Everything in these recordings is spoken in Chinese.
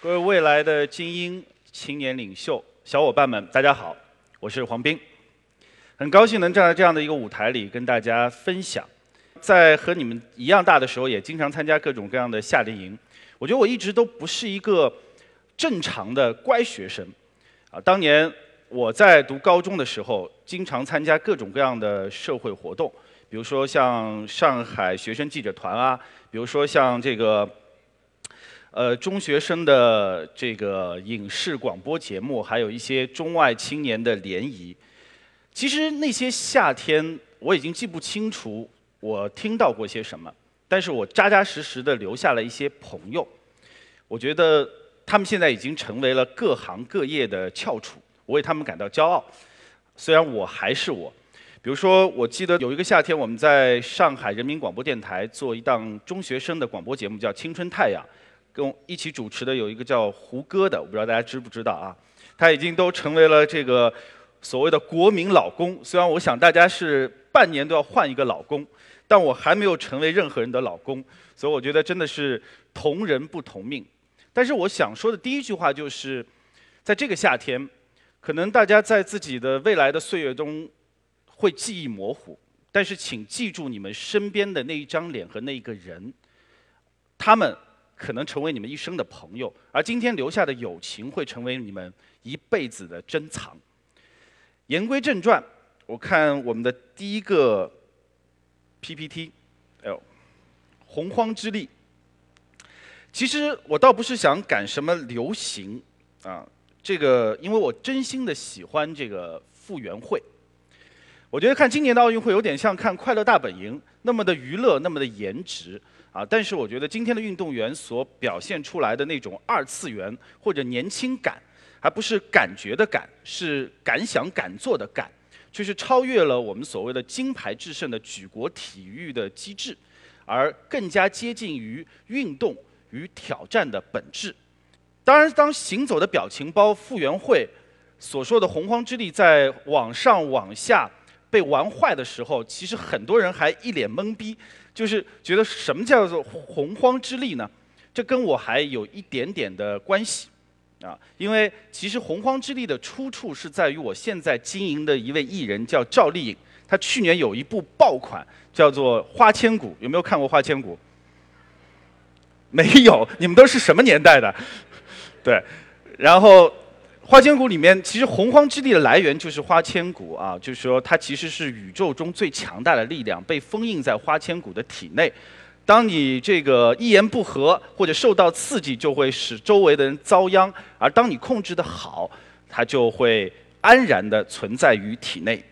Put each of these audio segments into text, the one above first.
各位未来的精英、青年领袖、小伙伴们，大家好，我是黄斌，很高兴能站在这样的一个舞台里跟大家分享。在和你们一样大的时候，也经常参加各种各样的夏令营。我觉得我一直都不是一个正常的乖学生。啊，当年我在读高中的时候，经常参加各种各样的社会活动，比如说像上海学生记者团啊，比如说像这个。呃，中学生的这个影视广播节目，还有一些中外青年的联谊。其实那些夏天，我已经记不清楚我听到过些什么，但是我扎扎实实的留下了一些朋友。我觉得他们现在已经成为了各行各业的翘楚，我为他们感到骄傲。虽然我还是我。比如说，我记得有一个夏天，我们在上海人民广播电台做一档中学生的广播节目，叫《青春太阳》。跟一起主持的有一个叫胡歌的，我不知道大家知不知道啊？他已经都成为了这个所谓的国民老公。虽然我想大家是半年都要换一个老公，但我还没有成为任何人的老公，所以我觉得真的是同人不同命。但是我想说的第一句话就是，在这个夏天，可能大家在自己的未来的岁月中会记忆模糊，但是请记住你们身边的那一张脸和那一个人，他们。可能成为你们一生的朋友，而今天留下的友情会成为你们一辈子的珍藏。言归正传，我看我们的第一个 PPT，哎呦，洪荒之力。其实我倒不是想赶什么流行啊，这个因为我真心的喜欢这个复原会。我觉得看今年的奥运会有点像看《快乐大本营》，那么的娱乐，那么的颜值。啊！但是我觉得今天的运动员所表现出来的那种二次元或者年轻感，还不是感觉的感，是敢想敢做的敢，就是超越了我们所谓的金牌制胜的举国体育的机制，而更加接近于运动与挑战的本质。当然，当行走的表情包傅园慧所说的洪荒之力在往上往下被玩坏的时候，其实很多人还一脸懵逼。就是觉得什么叫做洪荒之力呢？这跟我还有一点点的关系，啊，因为其实洪荒之力的出处是在于我现在经营的一位艺人叫赵丽颖，她去年有一部爆款叫做《花千骨》，有没有看过《花千骨》？没有，你们都是什么年代的？对，然后。花千骨里面，其实洪荒之力的来源就是花千骨啊，就是说它其实是宇宙中最强大的力量，被封印在花千骨的体内。当你这个一言不合或者受到刺激，就会使周围的人遭殃；而当你控制的好，它就会安然的存在于体内。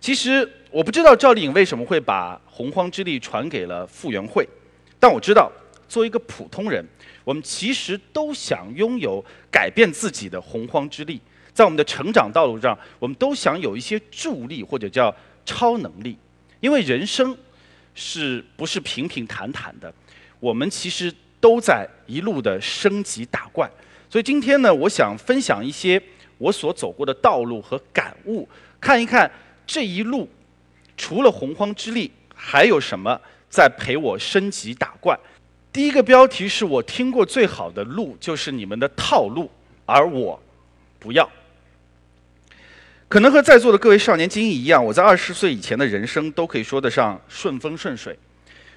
其实我不知道赵丽颖为什么会把洪荒之力传给了傅园慧，但我知道，作为一个普通人。我们其实都想拥有改变自己的洪荒之力，在我们的成长道路上，我们都想有一些助力或者叫超能力，因为人生是不是平平坦坦的？我们其实都在一路的升级打怪。所以今天呢，我想分享一些我所走过的道路和感悟，看一看这一路除了洪荒之力，还有什么在陪我升级打怪。第一个标题是我听过最好的路，就是你们的套路，而我不要。可能和在座的各位少年精英一样，我在二十岁以前的人生都可以说得上顺风顺水。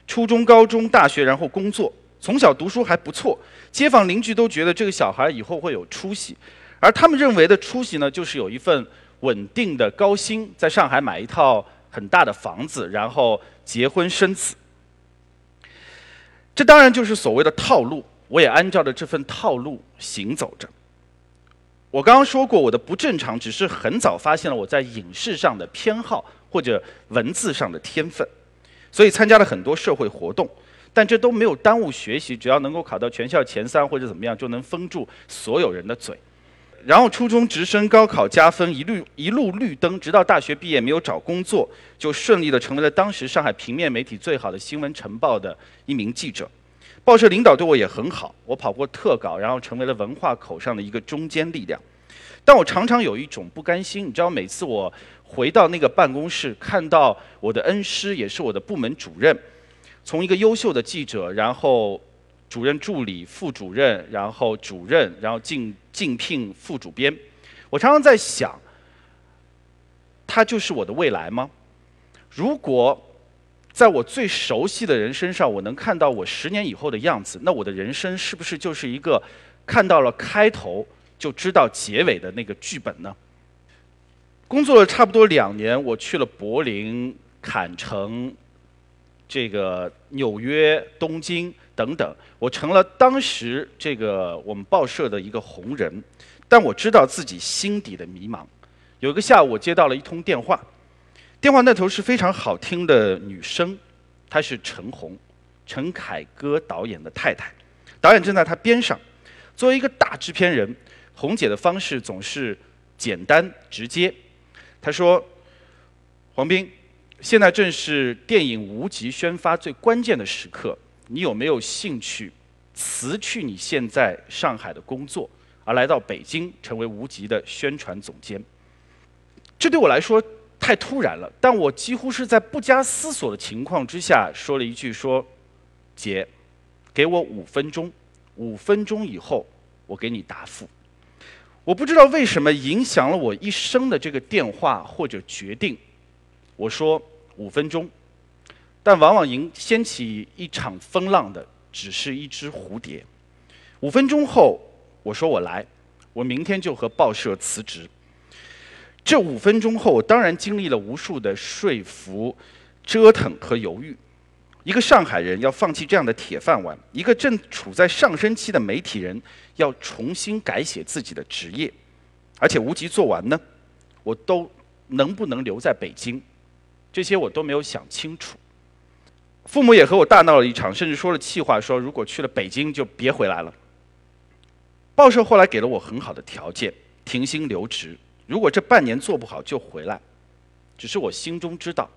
初中、高中、大学，然后工作，从小读书还不错，街坊邻居都觉得这个小孩以后会有出息，而他们认为的出息呢，就是有一份稳定的高薪，在上海买一套很大的房子，然后结婚生子。这当然就是所谓的套路，我也按照着这份套路行走着。我刚刚说过，我的不正常只是很早发现了我在影视上的偏好或者文字上的天分，所以参加了很多社会活动，但这都没有耽误学习。只要能够考到全校前三或者怎么样，就能封住所有人的嘴。然后初中直升高考加分，一路一路绿灯，直到大学毕业没有找工作，就顺利的成为了当时上海平面媒体最好的新闻晨报的一名记者。报社领导对我也很好，我跑过特稿，然后成为了文化口上的一个中坚力量。但我常常有一种不甘心，你知道，每次我回到那个办公室，看到我的恩师，也是我的部门主任，从一个优秀的记者，然后主任助理、副主任，然后主任，然后竞竞聘副主编。我常常在想，他就是我的未来吗？如果在我最熟悉的人身上，我能看到我十年以后的样子，那我的人生是不是就是一个看到了开头就知道结尾的那个剧本呢？工作了差不多两年，我去了柏林、坎城、这个纽约、东京等等，我成了当时这个我们报社的一个红人。但我知道自己心底的迷茫。有一个下午，我接到了一通电话，电话那头是非常好听的女声，她是陈红，陈凯歌导演的太太，导演正在她边上。作为一个大制片人，红姐的方式总是简单直接。她说：“黄斌，现在正是电影无极宣发最关键的时刻，你有没有兴趣辞去你现在上海的工作？”而来到北京，成为无极的宣传总监，这对我来说太突然了。但我几乎是在不加思索的情况之下，说了一句：“说，姐，给我五分钟，五分钟以后我给你答复。”我不知道为什么影响了我一生的这个电话或者决定。我说五分钟，但往往引掀起一场风浪的，只是一只蝴蝶。五分钟后。我说我来，我明天就和报社辞职。这五分钟后，我当然经历了无数的说服、折腾和犹豫。一个上海人要放弃这样的铁饭碗，一个正处在上升期的媒体人要重新改写自己的职业，而且无极做完呢，我都能不能留在北京？这些我都没有想清楚。父母也和我大闹了一场，甚至说了气话，说如果去了北京就别回来了。报社后来给了我很好的条件，停薪留职。如果这半年做不好就回来，只是我心中知道，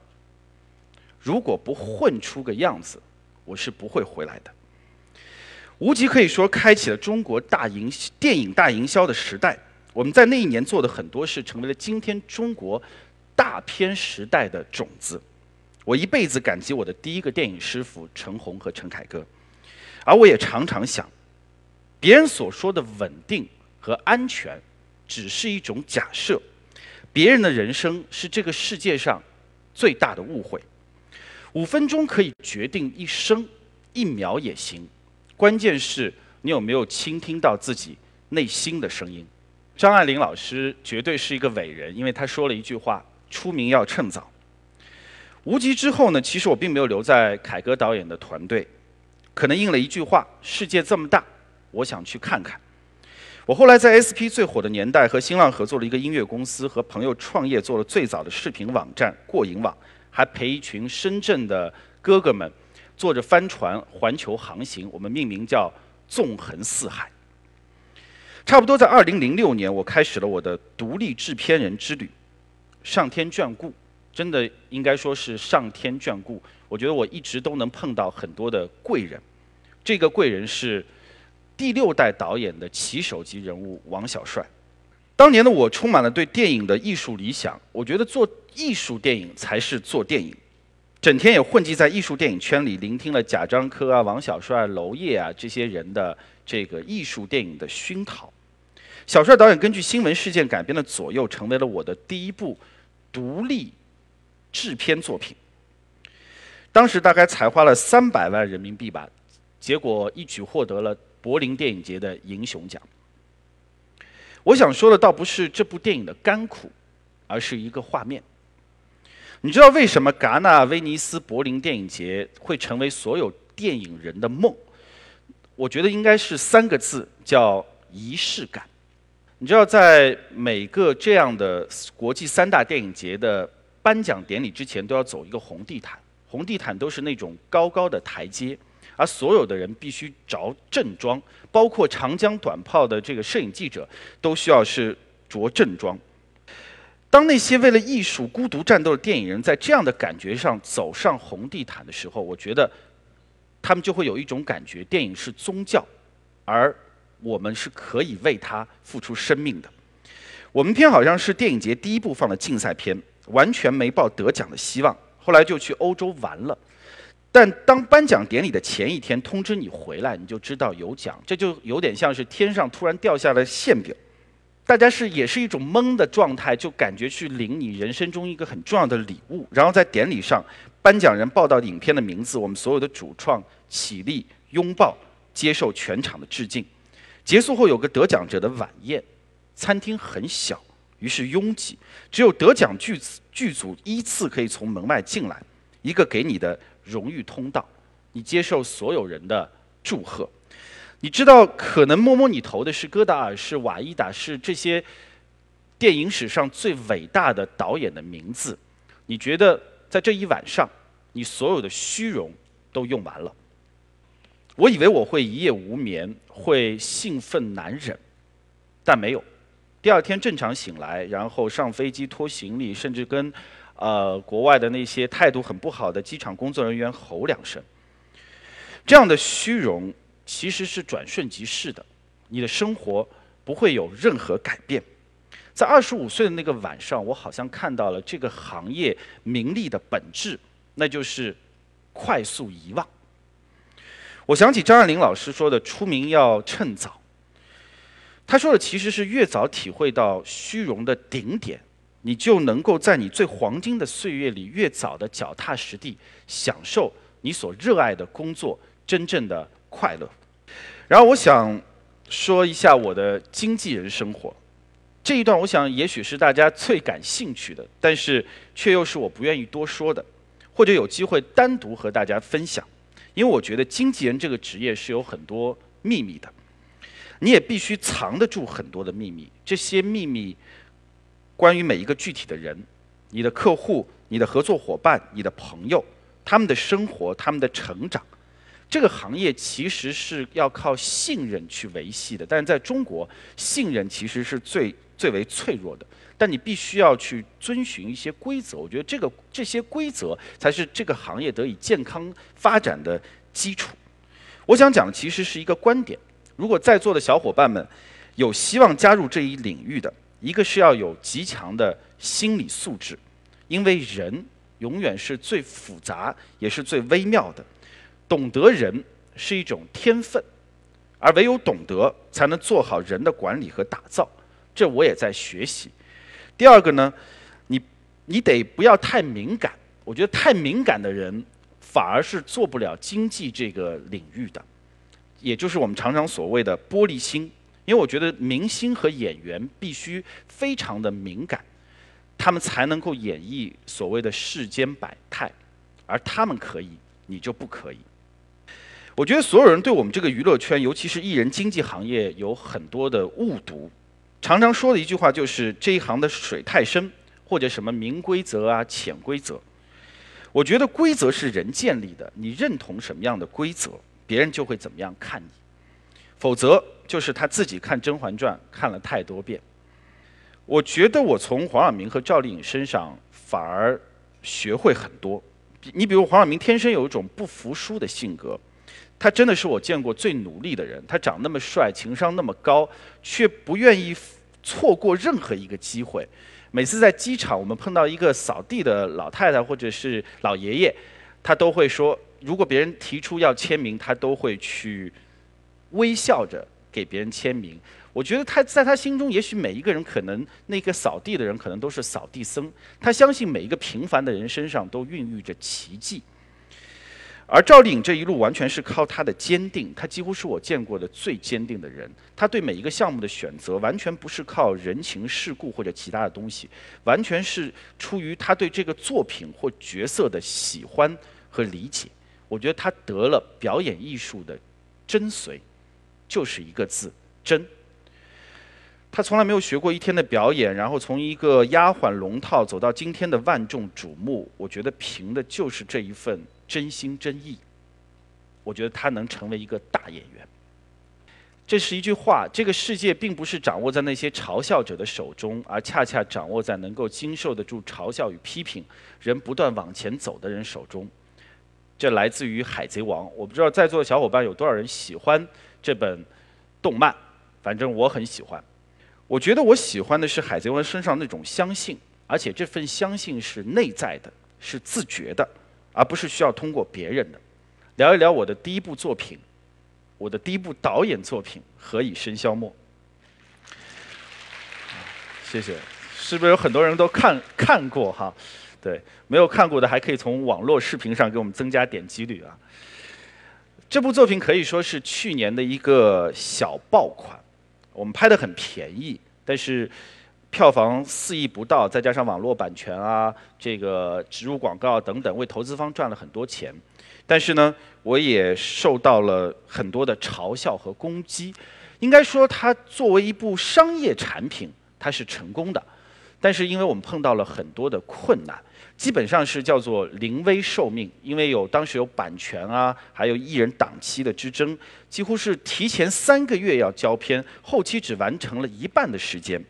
如果不混出个样子，我是不会回来的。无极可以说开启了中国大营电影大营销的时代。我们在那一年做的很多事，成为了今天中国大片时代的种子。我一辈子感激我的第一个电影师傅陈红和陈凯歌，而我也常常想。别人所说的稳定和安全，只是一种假设。别人的人生是这个世界上最大的误会。五分钟可以决定一生，一秒也行。关键是你有没有倾听到自己内心的声音。张爱玲老师绝对是一个伟人，因为她说了一句话：“出名要趁早。”无极之后呢？其实我并没有留在凯歌导演的团队，可能应了一句话：“世界这么大。”我想去看看。我后来在 SP 最火的年代和新浪合作了一个音乐公司，和朋友创业做了最早的视频网站过瘾网，还陪一群深圳的哥哥们坐着帆船环球航行，我们命名叫“纵横四海”。差不多在2006年，我开始了我的独立制片人之旅。上天眷顾，真的应该说是上天眷顾。我觉得我一直都能碰到很多的贵人，这个贵人是。第六代导演的旗手级人物王小帅，当年的我充满了对电影的艺术理想，我觉得做艺术电影才是做电影，整天也混迹在艺术电影圈里，聆听了贾樟柯啊、王小帅、娄烨啊这些人的这个艺术电影的熏陶。小帅导演根据新闻事件改编的《左右》，成为了我的第一部独立制片作品。当时大概才花了三百万人民币吧，结果一举获得了。柏林电影节的银熊奖。我想说的倒不是这部电影的甘苦，而是一个画面。你知道为什么戛纳、威尼斯、柏林电影节会成为所有电影人的梦？我觉得应该是三个字，叫仪式感。你知道，在每个这样的国际三大电影节的颁奖典礼之前，都要走一个红地毯，红地毯都是那种高高的台阶。而所有的人必须着正装，包括长江短炮的这个摄影记者，都需要是着正装。当那些为了艺术孤独战斗的电影人在这样的感觉上走上红地毯的时候，我觉得他们就会有一种感觉：电影是宗教，而我们是可以为他付出生命的。我们片好像是电影节第一部放的竞赛片，完全没抱得奖的希望。后来就去欧洲玩了。但当颁奖典礼的前一天通知你回来，你就知道有奖，这就有点像是天上突然掉下了馅饼，大家是也是一种懵的状态，就感觉去领你人生中一个很重要的礼物。然后在典礼上，颁奖人报道影片的名字，我们所有的主创起立拥抱，接受全场的致敬。结束后有个得奖者的晚宴，餐厅很小，于是拥挤，只有得奖剧剧组依次可以从门外进来，一个给你的。荣誉通道，你接受所有人的祝贺。你知道，可能摸摸你头的是戈达尔，是瓦伊达，是这些电影史上最伟大的导演的名字。你觉得，在这一晚上，你所有的虚荣都用完了。我以为我会一夜无眠，会兴奋难忍，但没有。第二天正常醒来，然后上飞机拖行李，甚至跟。呃，国外的那些态度很不好的机场工作人员吼两声，这样的虚荣其实是转瞬即逝的，你的生活不会有任何改变。在二十五岁的那个晚上，我好像看到了这个行业名利的本质，那就是快速遗忘。我想起张爱玲老师说的“出名要趁早”，他说的其实是越早体会到虚荣的顶点。你就能够在你最黄金的岁月里，越早的脚踏实地，享受你所热爱的工作真正的快乐。然后我想说一下我的经纪人生活，这一段我想也许是大家最感兴趣的，但是却又是我不愿意多说的，或者有机会单独和大家分享，因为我觉得经纪人这个职业是有很多秘密的，你也必须藏得住很多的秘密，这些秘密。关于每一个具体的人，你的客户、你的合作伙伴、你的朋友，他们的生活、他们的成长，这个行业其实是要靠信任去维系的。但是在中国，信任其实是最最为脆弱的。但你必须要去遵循一些规则，我觉得这个这些规则才是这个行业得以健康发展的基础。我想讲的其实是一个观点：如果在座的小伙伴们有希望加入这一领域的，一个是要有极强的心理素质，因为人永远是最复杂也是最微妙的。懂得人是一种天分，而唯有懂得才能做好人的管理和打造。这我也在学习。第二个呢，你你得不要太敏感。我觉得太敏感的人反而是做不了经济这个领域的，也就是我们常常所谓的玻璃心。因为我觉得明星和演员必须非常的敏感，他们才能够演绎所谓的世间百态，而他们可以，你就不可以。我觉得所有人对我们这个娱乐圈，尤其是艺人经纪行业，有很多的误读。常常说的一句话就是这一行的水太深，或者什么明规则啊、潜规则。我觉得规则是人建立的，你认同什么样的规则，别人就会怎么样看你。否则就是他自己看《甄嬛传》看了太多遍。我觉得我从黄晓明和赵丽颖身上反而学会很多。你比如黄晓明天生有一种不服输的性格，他真的是我见过最努力的人。他长那么帅，情商那么高，却不愿意错过任何一个机会。每次在机场我们碰到一个扫地的老太太或者是老爷爷，他都会说，如果别人提出要签名，他都会去。微笑着给别人签名，我觉得他在他心中，也许每一个人可能那个扫地的人可能都是扫地僧。他相信每一个平凡的人身上都孕育着奇迹。而赵丽颖这一路完全是靠她的坚定，她几乎是我见过的最坚定的人。她对每一个项目的选择，完全不是靠人情世故或者其他的东西，完全是出于她对这个作品或角色的喜欢和理解。我觉得她得了表演艺术的真髓。就是一个字真。他从来没有学过一天的表演，然后从一个丫鬟龙套走到今天的万众瞩目，我觉得凭的就是这一份真心真意。我觉得他能成为一个大演员。这是一句话：这个世界并不是掌握在那些嘲笑者的手中，而恰恰掌握在能够经受得住嘲笑与批评、人不断往前走的人手中。这来自于《海贼王》。我不知道在座的小伙伴有多少人喜欢。这本动漫，反正我很喜欢。我觉得我喜欢的是海贼王身上那种相信，而且这份相信是内在的，是自觉的，而不是需要通过别人的。聊一聊我的第一部作品，我的第一部导演作品《何以笙箫默》。谢谢，是不是有很多人都看看过哈？对，没有看过的还可以从网络视频上给我们增加点击率啊。这部作品可以说是去年的一个小爆款，我们拍的很便宜，但是票房四亿不到，再加上网络版权啊，这个植入广告等等，为投资方赚了很多钱。但是呢，我也受到了很多的嘲笑和攻击。应该说，它作为一部商业产品，它是成功的。但是因为我们碰到了很多的困难。基本上是叫做临危受命，因为有当时有版权啊，还有艺人档期的之争，几乎是提前三个月要交片，后期只完成了一半的时间。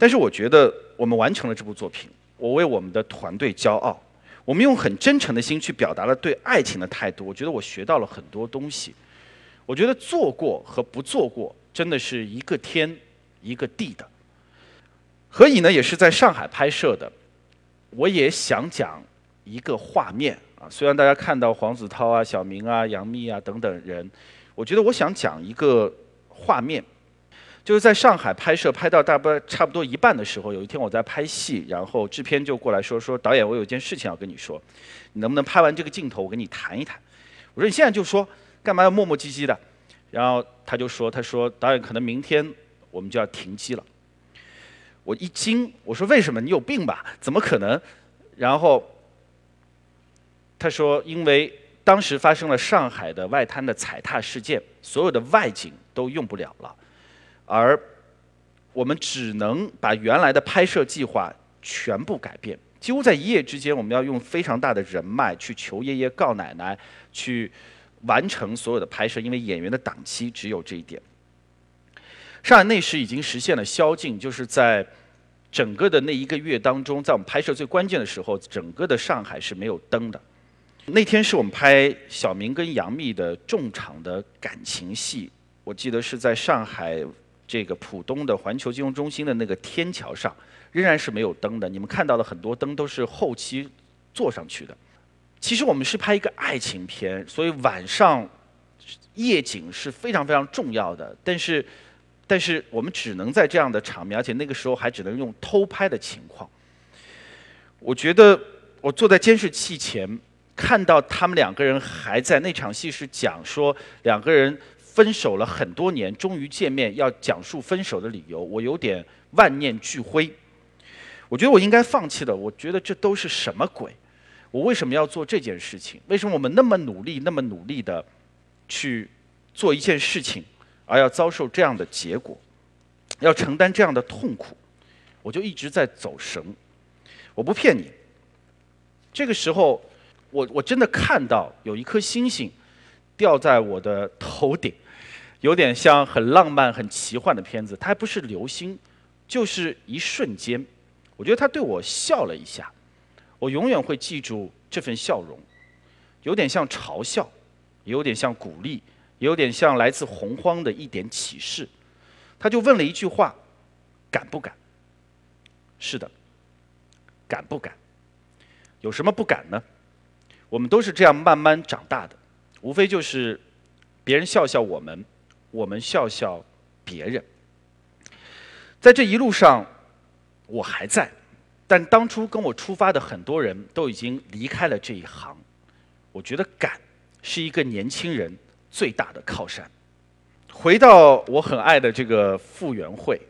但是我觉得我们完成了这部作品，我为我们的团队骄傲。我们用很真诚的心去表达了对爱情的态度，我觉得我学到了很多东西。我觉得做过和不做过真的是一个天一个地的。何以呢？也是在上海拍摄的。我也想讲一个画面啊，虽然大家看到黄子韬啊、小明啊、杨幂啊等等人，我觉得我想讲一个画面，就是在上海拍摄，拍到大概差不多一半的时候，有一天我在拍戏，然后制片就过来说说导演，我有件事情要跟你说，你能不能拍完这个镜头，我跟你谈一谈？我说你现在就说，干嘛要磨磨唧唧的？然后他就说，他说导演可能明天我们就要停机了。我一惊，我说：“为什么？你有病吧？怎么可能？”然后他说：“因为当时发生了上海的外滩的踩踏事件，所有的外景都用不了了，而我们只能把原来的拍摄计划全部改变。几乎在一夜之间，我们要用非常大的人脉去求爷爷告奶奶，去完成所有的拍摄，因为演员的档期只有这一点。”上海那时已经实现了宵禁，就是在整个的那一个月当中，在我们拍摄最关键的时候，整个的上海是没有灯的。那天是我们拍小明跟杨幂的重场的感情戏，我记得是在上海这个浦东的环球金融中心的那个天桥上，仍然是没有灯的。你们看到了很多灯都是后期做上去的。其实我们是拍一个爱情片，所以晚上夜景是非常非常重要的，但是。但是我们只能在这样的场面，而且那个时候还只能用偷拍的情况。我觉得我坐在监视器前，看到他们两个人还在那场戏是讲说两个人分手了很多年，终于见面，要讲述分手的理由，我有点万念俱灰。我觉得我应该放弃了。我觉得这都是什么鬼？我为什么要做这件事情？为什么我们那么努力、那么努力的去做一件事情？而要遭受这样的结果，要承担这样的痛苦，我就一直在走神。我不骗你，这个时候，我我真的看到有一颗星星掉在我的头顶，有点像很浪漫、很奇幻的片子。它还不是流星，就是一瞬间。我觉得他对我笑了一下，我永远会记住这份笑容，有点像嘲笑，有点像鼓励。有点像来自洪荒的一点启示，他就问了一句话：“敢不敢？”是的，敢不敢？有什么不敢呢？我们都是这样慢慢长大的，无非就是别人笑笑我们，我们笑笑别人。在这一路上，我还在，但当初跟我出发的很多人都已经离开了这一行。我觉得敢是一个年轻人。最大的靠山。回到我很爱的这个傅园慧，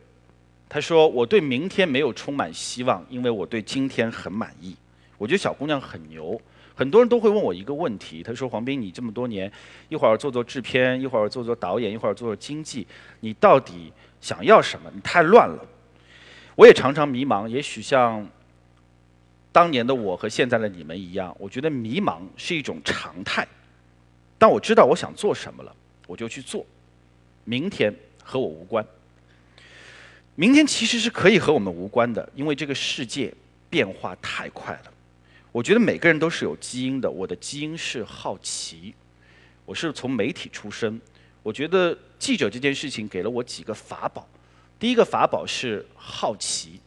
她说：“我对明天没有充满希望，因为我对今天很满意。”我觉得小姑娘很牛。很多人都会问我一个问题，他说：“黄斌，你这么多年，一会儿做做制片，一会儿做做导演，一会儿做做经济，你到底想要什么？你太乱了。”我也常常迷茫，也许像当年的我和现在的你们一样，我觉得迷茫是一种常态。当我知道我想做什么了，我就去做。明天和我无关。明天其实是可以和我们无关的，因为这个世界变化太快了。我觉得每个人都是有基因的，我的基因是好奇。我是从媒体出身，我觉得记者这件事情给了我几个法宝。第一个法宝是好奇。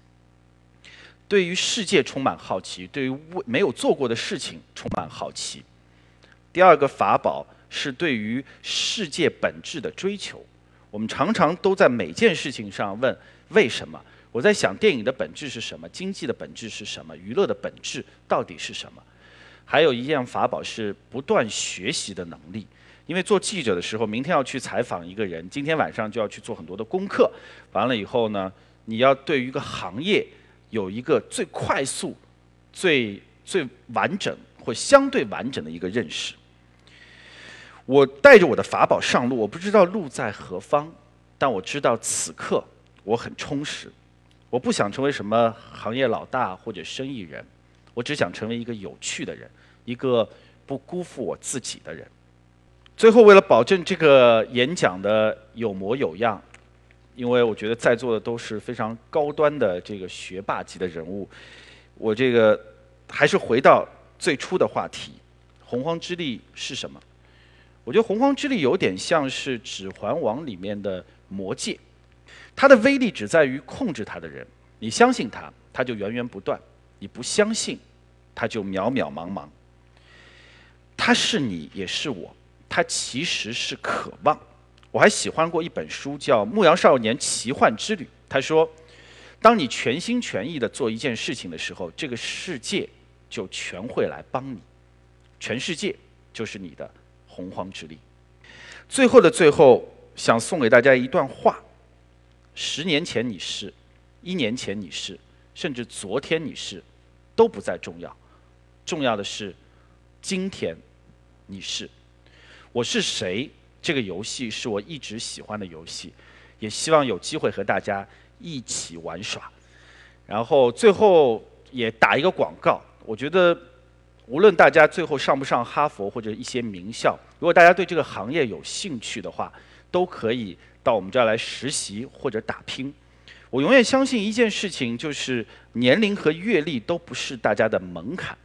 对于世界充满好奇，对于未没有做过的事情充满好奇。第二个法宝是对于世界本质的追求。我们常常都在每件事情上问为什么。我在想，电影的本质是什么？经济的本质是什么？娱乐的本质到底是什么？还有一样法宝是不断学习的能力。因为做记者的时候，明天要去采访一个人，今天晚上就要去做很多的功课。完了以后呢，你要对于一个行业有一个最快速、最最完整或相对完整的一个认识。我带着我的法宝上路，我不知道路在何方，但我知道此刻我很充实。我不想成为什么行业老大或者生意人，我只想成为一个有趣的人，一个不辜负我自己的人。最后，为了保证这个演讲的有模有样，因为我觉得在座的都是非常高端的这个学霸级的人物，我这个还是回到最初的话题：洪荒之力是什么？我觉得洪荒之力有点像是《指环王》里面的魔戒，它的威力只在于控制它的人。你相信它，它就源源不断；你不相信，它就渺渺茫茫。它是你，也是我。它其实是渴望。我还喜欢过一本书，叫《牧羊少年奇幻之旅》。他说，当你全心全意的做一件事情的时候，这个世界就全会来帮你，全世界就是你的洪荒之力。最后的最后，想送给大家一段话：十年前你是，一年前你是，甚至昨天你是，都不再重要。重要的是，今天你是。我是谁？这个游戏是我一直喜欢的游戏，也希望有机会和大家一起玩耍。然后最后也打一个广告，我觉得无论大家最后上不上哈佛或者一些名校，如果大家对这个行业有兴趣的话，都可以到我们这儿来实习或者打拼。我永远相信一件事情，就是年龄和阅历都不是大家的门槛，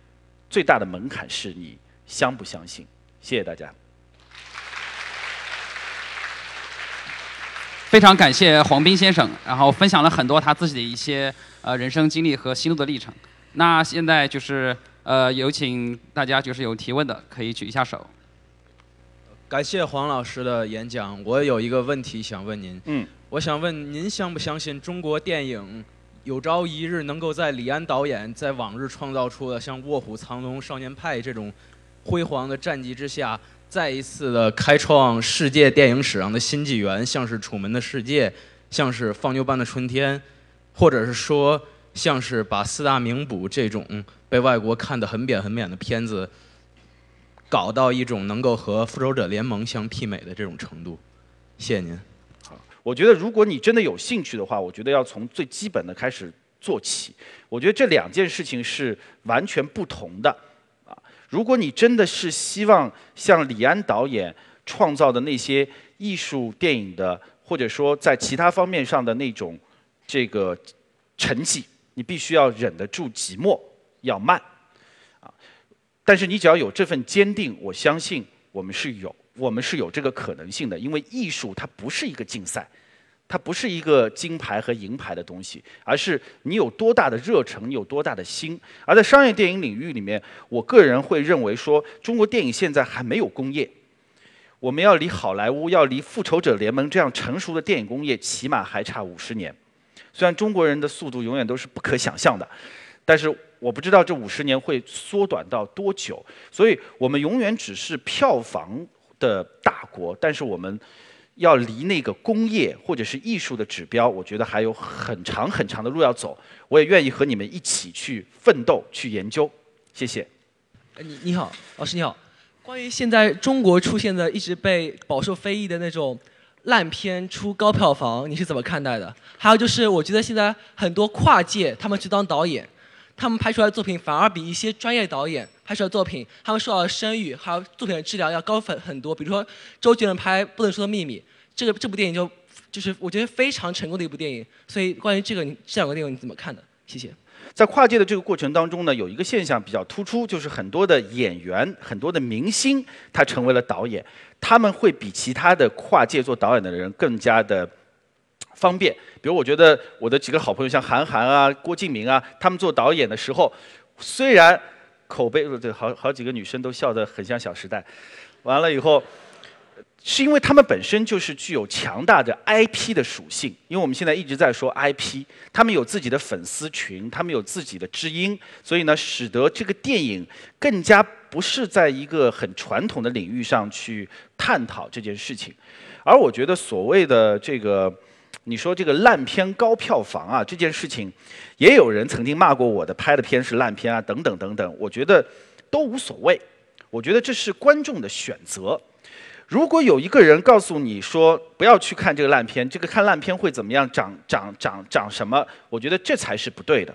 最大的门槛是你相不相信。谢谢大家。非常感谢黄斌先生，然后分享了很多他自己的一些呃人生经历和心路的历程。那现在就是呃有请大家就是有提问的可以举一下手。感谢黄老师的演讲，我有一个问题想问您。嗯。我想问您相不相信中国电影有朝一日能够在李安导演在往日创造出的像《卧虎藏龙》《少年派》这种辉煌的战绩之下？再一次的开创世界电影史上的新纪元，像是《楚门的世界》，像是《放牛班的春天》，或者是说，像是把四大名捕这种被外国看得很扁很扁的片子，搞到一种能够和《复仇者联盟》相媲美的这种程度。谢谢您。好，我觉得如果你真的有兴趣的话，我觉得要从最基本的开始做起。我觉得这两件事情是完全不同的啊。如果你真的是希望像李安导演创造的那些艺术电影的，或者说在其他方面上的那种这个成绩，你必须要忍得住寂寞，要慢。但是你只要有这份坚定，我相信我们是有，我们是有这个可能性的，因为艺术它不是一个竞赛。它不是一个金牌和银牌的东西，而是你有多大的热忱，你有多大的心。而在商业电影领域里面，我个人会认为说，中国电影现在还没有工业，我们要离好莱坞、要离复仇者联盟这样成熟的电影工业，起码还差五十年。虽然中国人的速度永远都是不可想象的，但是我不知道这五十年会缩短到多久。所以我们永远只是票房的大国，但是我们。要离那个工业或者是艺术的指标，我觉得还有很长很长的路要走。我也愿意和你们一起去奋斗、去研究。谢谢。你你好，老师你好。关于现在中国出现的一直被饱受非议的那种烂片出高票房，你是怎么看待的？还有就是，我觉得现在很多跨界他们去当导演，他们拍出来的作品反而比一些专业导演拍出来的作品，他们受到的声誉还有作品的质量要高很很多。比如说周杰伦拍《不能说的秘密》。这个这部电影就就是我觉得非常成功的一部电影，所以关于这个这两个电影你怎么看的？谢谢。在跨界的这个过程当中呢，有一个现象比较突出，就是很多的演员、很多的明星，他成为了导演，他们会比其他的跨界做导演的人更加的方便。比如我觉得我的几个好朋友像韩寒啊、郭敬明啊，他们做导演的时候，虽然口碑对好好几个女生都笑得很像《小时代》，完了以后。是因为他们本身就是具有强大的 IP 的属性，因为我们现在一直在说 IP，他们有自己的粉丝群，他们有自己的知音，所以呢，使得这个电影更加不是在一个很传统的领域上去探讨这件事情。而我觉得所谓的这个，你说这个烂片高票房啊，这件事情，也有人曾经骂过我的，拍的片是烂片啊，等等等等，我觉得都无所谓，我觉得这是观众的选择。如果有一个人告诉你说不要去看这个烂片，这个看烂片会怎么样？长长长长什么？我觉得这才是不对的。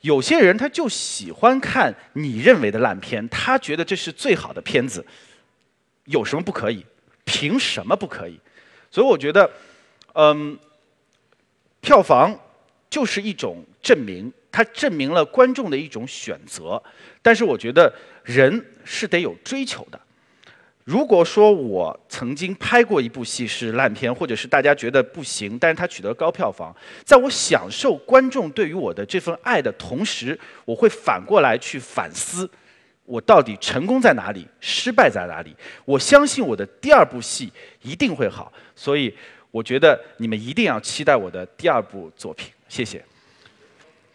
有些人他就喜欢看你认为的烂片，他觉得这是最好的片子，有什么不可以？凭什么不可以？所以我觉得，嗯，票房就是一种证明，它证明了观众的一种选择。但是我觉得人是得有追求的。如果说我曾经拍过一部戏是烂片，或者是大家觉得不行，但是它取得高票房，在我享受观众对于我的这份爱的同时，我会反过来去反思，我到底成功在哪里，失败在哪里？我相信我的第二部戏一定会好，所以我觉得你们一定要期待我的第二部作品。谢谢。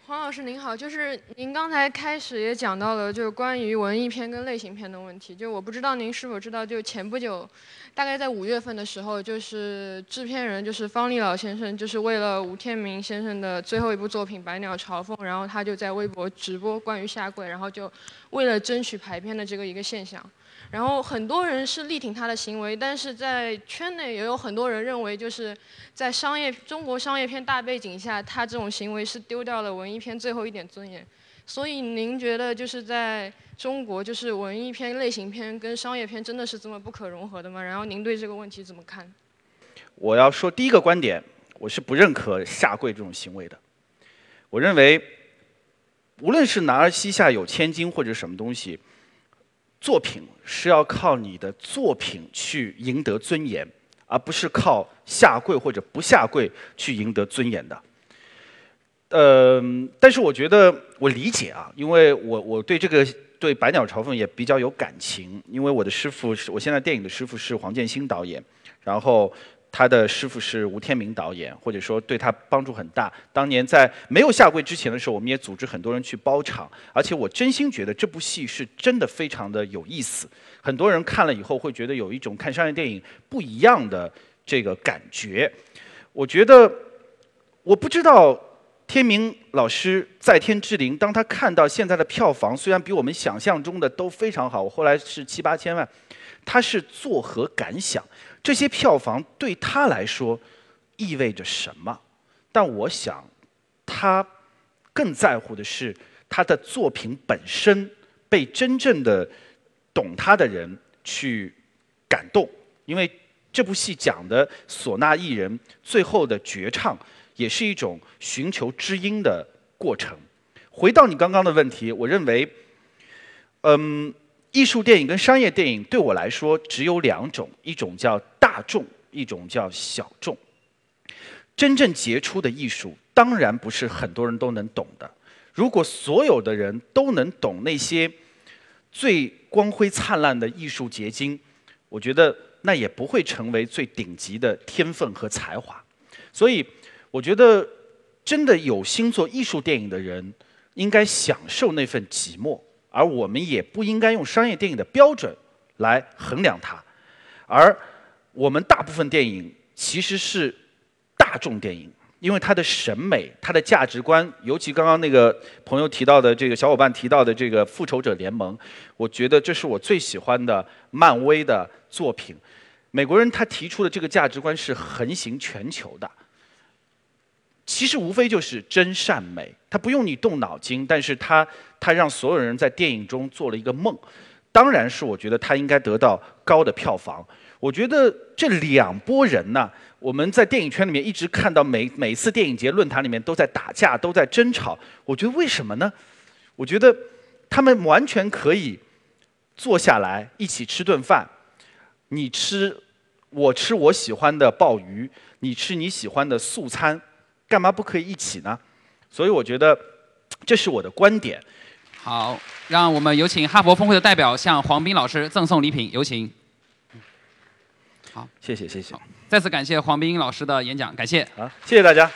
黄老师您好，就是您刚才开始也讲到了，就是关于文艺片跟类型片的问题。就我不知道您是否知道，就前不久，大概在五月份的时候，就是制片人就是方力老先生，就是为了吴天明先生的最后一部作品《百鸟朝凤》，然后他就在微博直播关于下跪，然后就为了争取排片的这个一个现象。然后很多人是力挺他的行为，但是在圈内也有很多人认为，就是在商业中国商业片大背景下，他这种行为是丢掉了文艺片最后一点尊严。所以您觉得就是在中国，就是文艺片类型片跟商业片真的是这么不可融合的吗？然后您对这个问题怎么看？我要说第一个观点，我是不认可下跪这种行为的。我认为，无论是男儿膝下有千金或者什么东西。作品是要靠你的作品去赢得尊严，而不是靠下跪或者不下跪去赢得尊严的。呃，但是我觉得我理解啊，因为我我对这个对《百鸟朝凤》也比较有感情，因为我的师傅是我现在电影的师傅是黄建新导演，然后。他的师傅是吴天明导演，或者说对他帮助很大。当年在没有下跪之前的时候，我们也组织很多人去包场，而且我真心觉得这部戏是真的非常的有意思。很多人看了以后会觉得有一种看商业电影不一样的这个感觉。我觉得，我不知道天明老师在天之灵，当他看到现在的票房虽然比我们想象中的都非常好，我后来是七八千万，他是作何感想？这些票房对他来说意味着什么？但我想，他更在乎的是他的作品本身被真正的懂他的人去感动。因为这部戏讲的唢呐艺人最后的绝唱，也是一种寻求知音的过程。回到你刚刚的问题，我认为，嗯。艺术电影跟商业电影对我来说只有两种，一种叫大众，一种叫小众。真正杰出的艺术当然不是很多人都能懂的。如果所有的人都能懂那些最光辉灿烂的艺术结晶，我觉得那也不会成为最顶级的天分和才华。所以，我觉得真的有心做艺术电影的人，应该享受那份寂寞。而我们也不应该用商业电影的标准来衡量它，而我们大部分电影其实是大众电影，因为它的审美、它的价值观，尤其刚刚那个朋友提到的这个小伙伴提到的这个《复仇者联盟》，我觉得这是我最喜欢的漫威的作品。美国人他提出的这个价值观是横行全球的。其实无非就是真善美，它不用你动脑筋，但是它它让所有人在电影中做了一个梦，当然是我觉得它应该得到高的票房。我觉得这两拨人呢我们在电影圈里面一直看到每每次电影节论坛里面都在打架都在争吵我觉得为什么呢？我觉得他们完全可以坐下来一起吃顿饭你吃我吃我喜欢的鲍鱼你吃你喜欢的素餐干嘛不可以一起呢？所以我觉得这是我的观点。好让我们有请哈佛峰会的代表向黄斌老师赠送礼品有请。好，谢谢谢谢。再次感谢黄斌老师的演讲，感谢。好，谢谢大家。